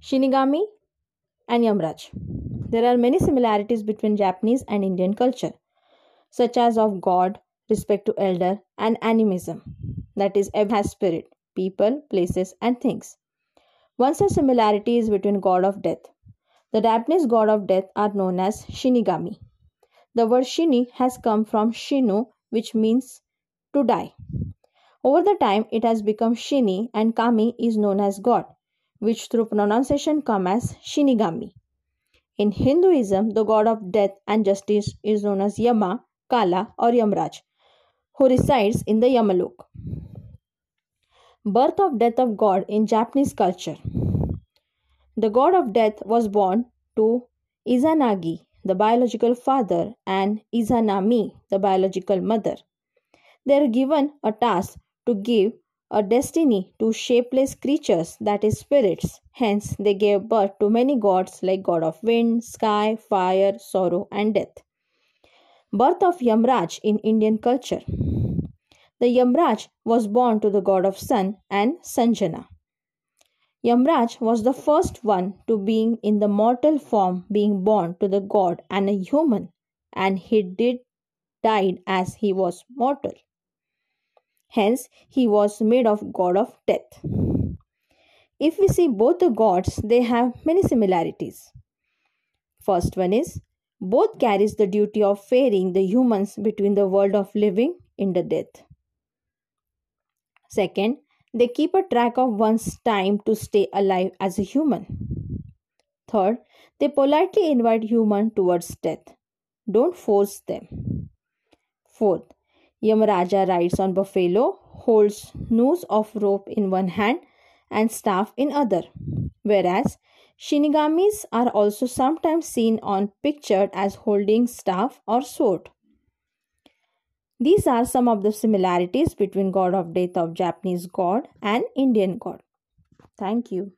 Shinigami and Yamraj. There are many similarities between Japanese and Indian culture, such as of God, respect to elder, and animism. That is, everyone has spirit, people, places, and things. One such similarity is between god of death. The Japanese god of death are known as Shinigami. The word Shini has come from Shino, which means to die. Over the time, it has become Shini, and Kami is known as God which through pronunciation come as Shinigami. In Hinduism, the god of death and justice is known as Yama, Kala, or Yamraj, who resides in the Yamalok. Birth of death of God in Japanese culture. The god of death was born to Izanagi, the biological father, and Izanami, the biological mother. They are given a task to give a destiny to shapeless creatures, that is, spirits. Hence, they gave birth to many gods like god of wind, sky, fire, sorrow, and death. Birth of Yamraj in Indian culture. The Yamraj was born to the god of sun and Sanjana. Yamraj was the first one to being in the mortal form being born to the god and a human and he did died as he was mortal. Hence, he was made of god of death. If we see both the gods, they have many similarities. First one is both carries the duty of ferrying the humans between the world of living and the death. Second, they keep a track of one's time to stay alive as a human. Third, they politely invite human towards death. Don't force them. Fourth, Yamaraja rides on buffalo, holds noose of rope in one hand and staff in other, whereas Shinigamis are also sometimes seen on pictured as holding staff or sword. These are some of the similarities between god of death of Japanese god and Indian god. Thank you.